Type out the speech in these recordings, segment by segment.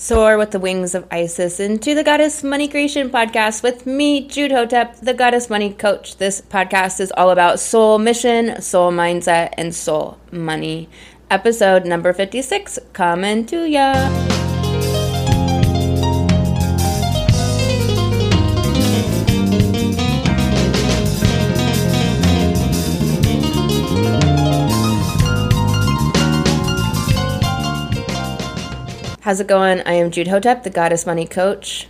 Soar with the wings of Isis into the Goddess Money Creation podcast with me, Jude Hotep, the Goddess Money Coach. This podcast is all about soul mission, soul mindset, and soul money. Episode number 56 coming to ya. How's it going? I am Jude Hotep, the Goddess Money Coach.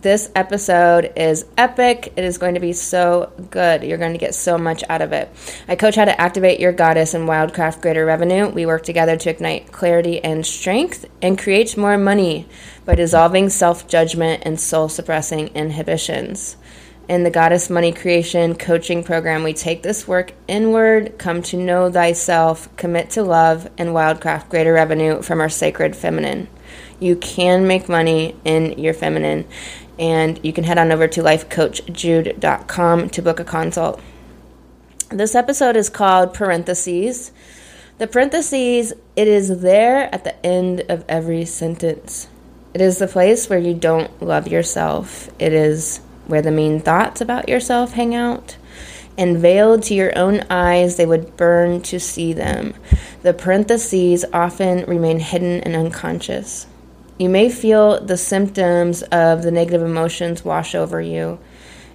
This episode is epic. It is going to be so good. You're going to get so much out of it. I coach how to activate your goddess and wildcraft greater revenue. We work together to ignite clarity and strength and create more money by dissolving self judgment and soul suppressing inhibitions. In the Goddess Money Creation Coaching Program, we take this work inward, come to know thyself, commit to love, and wildcraft greater revenue from our sacred feminine. You can make money in your feminine, and you can head on over to lifecoachjude.com to book a consult. This episode is called Parentheses. The parentheses, it is there at the end of every sentence. It is the place where you don't love yourself. It is where the mean thoughts about yourself hang out. And veiled to your own eyes, they would burn to see them. The parentheses often remain hidden and unconscious. You may feel the symptoms of the negative emotions wash over you.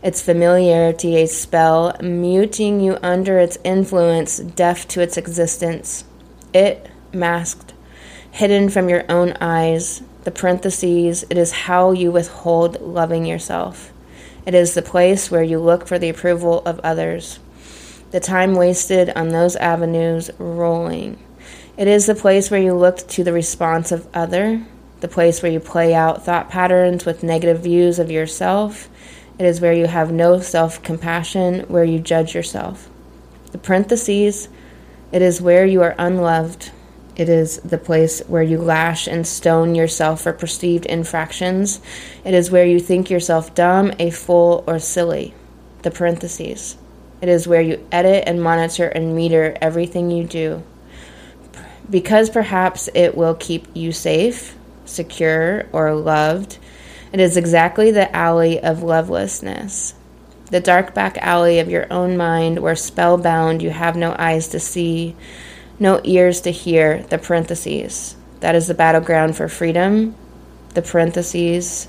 Its familiarity, a spell, muting you under its influence, deaf to its existence. It, masked, hidden from your own eyes, the parentheses, it is how you withhold loving yourself. It is the place where you look for the approval of others. The time wasted on those avenues rolling. It is the place where you look to the response of other, the place where you play out thought patterns with negative views of yourself. It is where you have no self compassion, where you judge yourself. The parentheses, it is where you are unloved. It is the place where you lash and stone yourself for perceived infractions. It is where you think yourself dumb, a fool, or silly. The parentheses. It is where you edit and monitor and meter everything you do. Because perhaps it will keep you safe, secure, or loved, it is exactly the alley of lovelessness. The dark back alley of your own mind where spellbound you have no eyes to see no ears to hear, the parentheses. That is the battleground for freedom, the parentheses.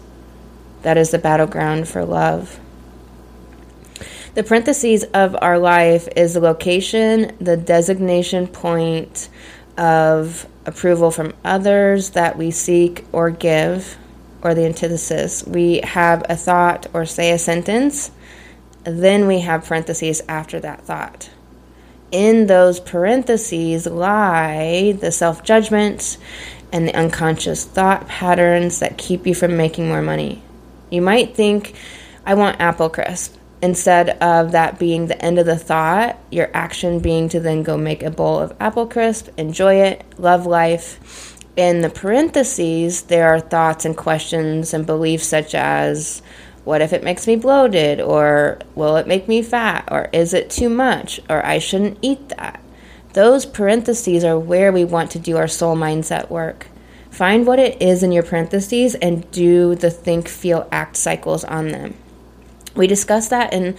That is the battleground for love. The parentheses of our life is the location, the designation point of approval from others that we seek or give, or the antithesis. We have a thought or say a sentence, then we have parentheses after that thought in those parentheses lie the self judgment and the unconscious thought patterns that keep you from making more money. You might think, I want apple crisp. Instead of that being the end of the thought, your action being to then go make a bowl of apple crisp, enjoy it, love life. In the parentheses, there are thoughts and questions and beliefs such as, what if it makes me bloated? Or will it make me fat? Or is it too much? Or I shouldn't eat that. Those parentheses are where we want to do our soul mindset work. Find what it is in your parentheses and do the think, feel, act cycles on them. We discussed that in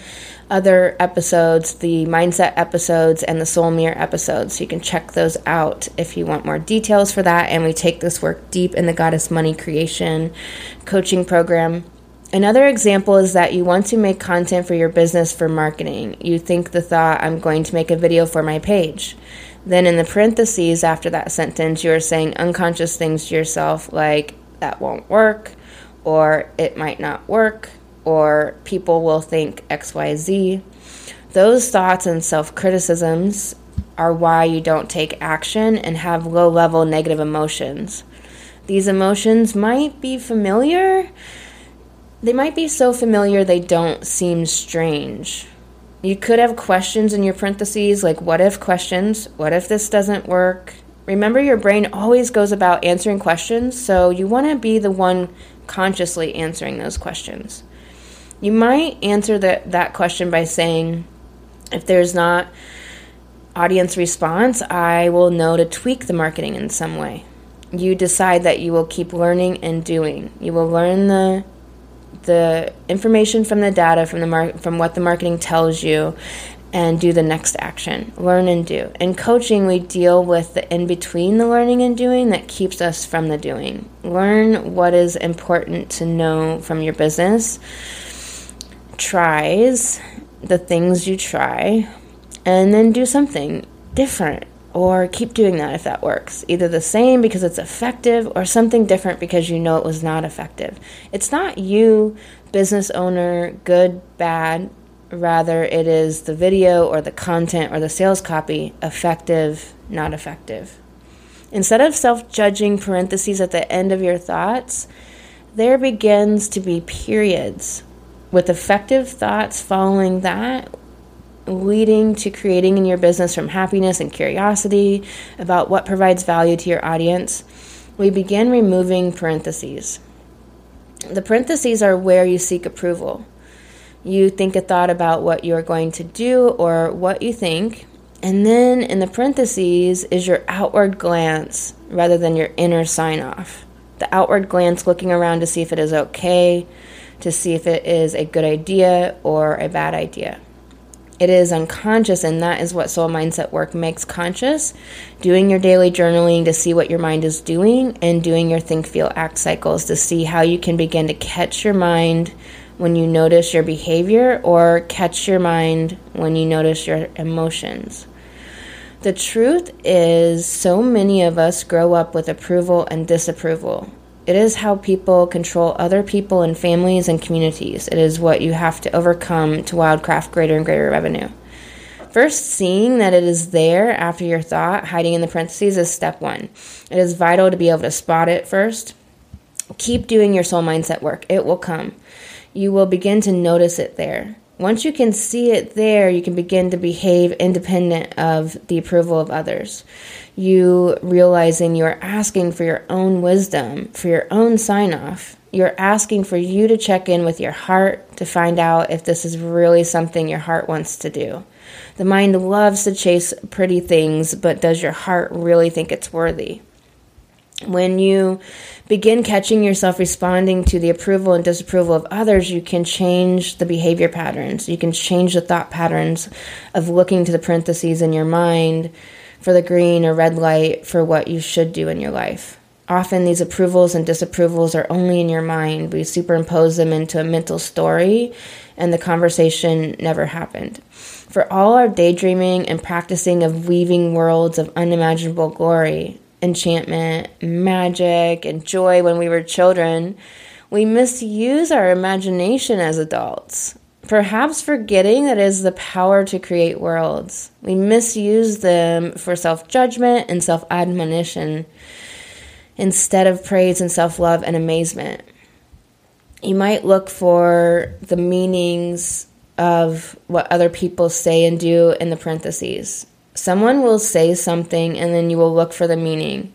other episodes, the mindset episodes and the soul mirror episodes. So you can check those out if you want more details for that. And we take this work deep in the Goddess Money Creation coaching program. Another example is that you want to make content for your business for marketing. You think the thought, I'm going to make a video for my page. Then in the parentheses after that sentence, you're saying unconscious things to yourself like, that won't work, or it might not work, or people will think XYZ. Those thoughts and self criticisms are why you don't take action and have low level negative emotions. These emotions might be familiar they might be so familiar they don't seem strange. You could have questions in your parentheses, like what if questions, what if this doesn't work? Remember, your brain always goes about answering questions, so you want to be the one consciously answering those questions. You might answer that, that question by saying, if there's not audience response, I will know to tweak the marketing in some way. you decide that you will keep learning and doing. You will learn the the information from the data from the mar- from what the marketing tells you and do the next action. Learn and do. In coaching, we deal with the in between the learning and doing that keeps us from the doing. Learn what is important to know from your business, tries, the things you try, and then do something different or keep doing that if that works. Either the same because it's effective or something different because you know it was not effective. It's not you, business owner, good, bad Rather, it is the video or the content or the sales copy, effective, not effective. Instead of self judging parentheses at the end of your thoughts, there begins to be periods with effective thoughts following that, leading to creating in your business from happiness and curiosity about what provides value to your audience. We begin removing parentheses. The parentheses are where you seek approval. You think a thought about what you're going to do or what you think. And then in the parentheses is your outward glance rather than your inner sign off. The outward glance looking around to see if it is okay, to see if it is a good idea or a bad idea. It is unconscious, and that is what soul mindset work makes conscious. Doing your daily journaling to see what your mind is doing, and doing your think, feel, act cycles to see how you can begin to catch your mind when you notice your behavior or catch your mind when you notice your emotions. The truth is, so many of us grow up with approval and disapproval. It is how people control other people and families and communities. It is what you have to overcome to wildcraft greater and greater revenue. First, seeing that it is there after your thought, hiding in the parentheses, is step one. It is vital to be able to spot it first. Keep doing your soul mindset work, it will come you will begin to notice it there. Once you can see it there, you can begin to behave independent of the approval of others. You realizing you're asking for your own wisdom, for your own sign off. You're asking for you to check in with your heart to find out if this is really something your heart wants to do. The mind loves to chase pretty things, but does your heart really think it's worthy? When you begin catching yourself responding to the approval and disapproval of others, you can change the behavior patterns. You can change the thought patterns of looking to the parentheses in your mind for the green or red light for what you should do in your life. Often, these approvals and disapprovals are only in your mind. We superimpose them into a mental story, and the conversation never happened. For all our daydreaming and practicing of weaving worlds of unimaginable glory, enchantment, magic, and joy when we were children, we misuse our imagination as adults, perhaps forgetting that it is the power to create worlds. We misuse them for self judgment and self admonition instead of praise and self love and amazement. You might look for the meanings of what other people say and do in the parentheses. Someone will say something and then you will look for the meaning.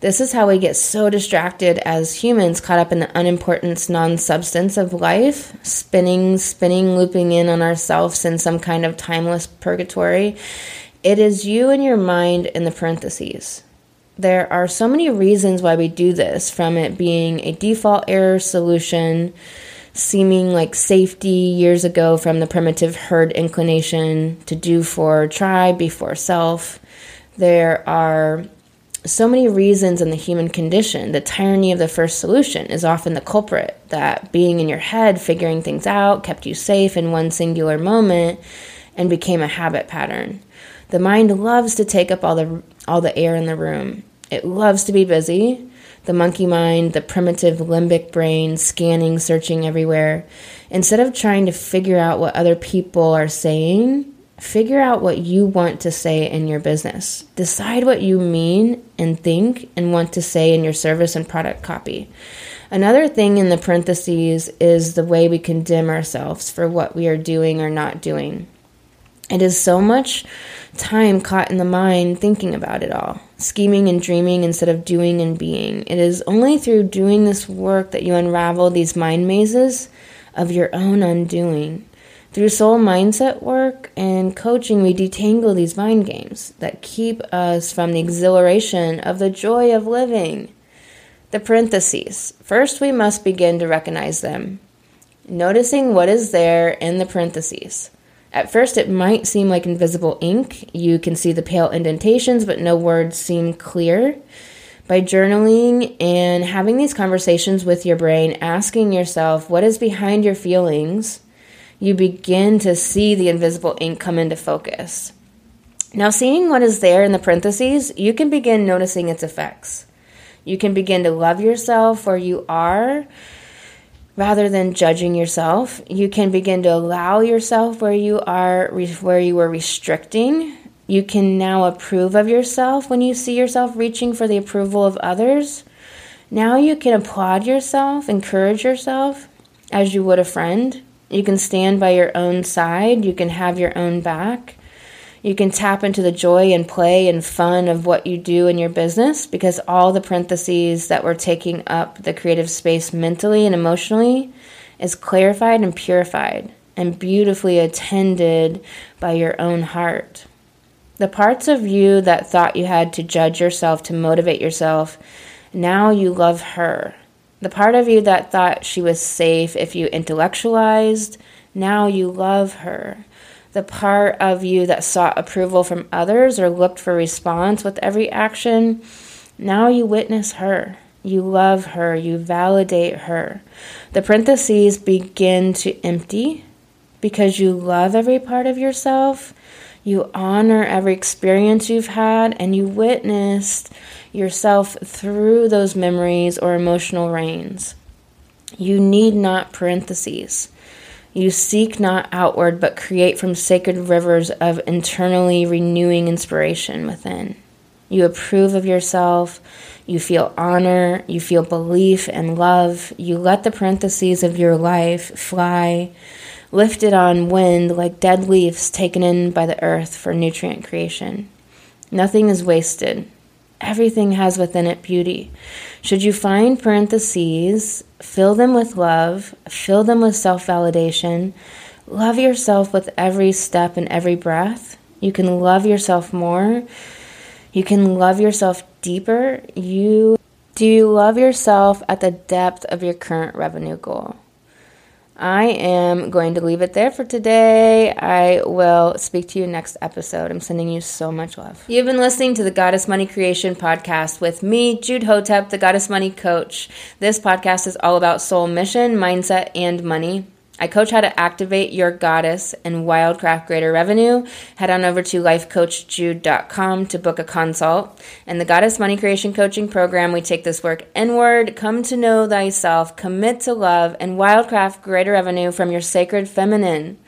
This is how we get so distracted as humans, caught up in the unimportance, non substance of life, spinning, spinning, looping in on ourselves in some kind of timeless purgatory. It is you and your mind in the parentheses. There are so many reasons why we do this, from it being a default error solution seeming like safety years ago from the primitive herd inclination to do for tribe before self. There are so many reasons in the human condition. The tyranny of the first solution is often the culprit, that being in your head, figuring things out, kept you safe in one singular moment and became a habit pattern. The mind loves to take up all the all the air in the room. It loves to be busy the monkey mind, the primitive limbic brain, scanning, searching everywhere. Instead of trying to figure out what other people are saying, figure out what you want to say in your business. Decide what you mean and think and want to say in your service and product copy. Another thing in the parentheses is the way we condemn ourselves for what we are doing or not doing. It is so much time caught in the mind thinking about it all, scheming and dreaming instead of doing and being. It is only through doing this work that you unravel these mind mazes of your own undoing. Through soul mindset work and coaching, we detangle these mind games that keep us from the exhilaration of the joy of living. The parentheses. First, we must begin to recognize them, noticing what is there in the parentheses. At first, it might seem like invisible ink. You can see the pale indentations, but no words seem clear. By journaling and having these conversations with your brain, asking yourself what is behind your feelings, you begin to see the invisible ink come into focus. Now, seeing what is there in the parentheses, you can begin noticing its effects. You can begin to love yourself where you are rather than judging yourself. You can begin to allow yourself where you are, where you were restricting. You can now approve of yourself when you see yourself reaching for the approval of others. Now you can applaud yourself, encourage yourself as you would a friend. You can stand by your own side. You can have your own back. You can tap into the joy and play and fun of what you do in your business because all the parentheses that were taking up the creative space mentally and emotionally is clarified and purified and beautifully attended by your own heart. The parts of you that thought you had to judge yourself to motivate yourself, now you love her. The part of you that thought she was safe if you intellectualized, now you love her the part of you that sought approval from others or looked for response with every action, now you witness her. You love her. You validate her. The parentheses begin to empty because you love every part of yourself. You honor every experience you've had and you witnessed yourself through those memories or emotional rains. You need not parentheses. You seek not outward, but create from sacred rivers of internally renewing inspiration within. You approve of yourself. You feel honor. You feel belief and love. You let the parentheses of your life fly, lifted on wind like dead leaves taken in by the earth for nutrient creation. Nothing is wasted. Everything has within it beauty. Should you find parentheses, fill them with love, fill them with self validation. Love yourself with every step and every breath. You can love yourself more. You can love yourself deeper. You do you love yourself at the depth of your current revenue goal? I am going to leave it there for today. I will speak to you next episode. I'm sending you so much love. You've been listening to the Goddess Money Creation podcast with me, Jude Hotep, the Goddess Money Coach. This podcast is all about soul mission, mindset, and money. I coach how to activate your goddess and wildcraft greater revenue. Head on over to lifecoachjude.com to book a consult. And the Goddess Money Creation Coaching Program, we take this work inward, come to know thyself, commit to love, and wildcraft greater revenue from your sacred feminine.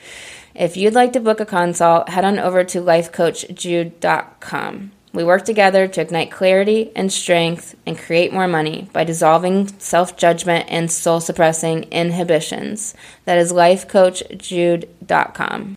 If you'd like to book a consult, head on over to lifecoachjude.com. We work together to ignite clarity and strength and create more money by dissolving self judgment and soul suppressing inhibitions. That is lifecoachjude.com.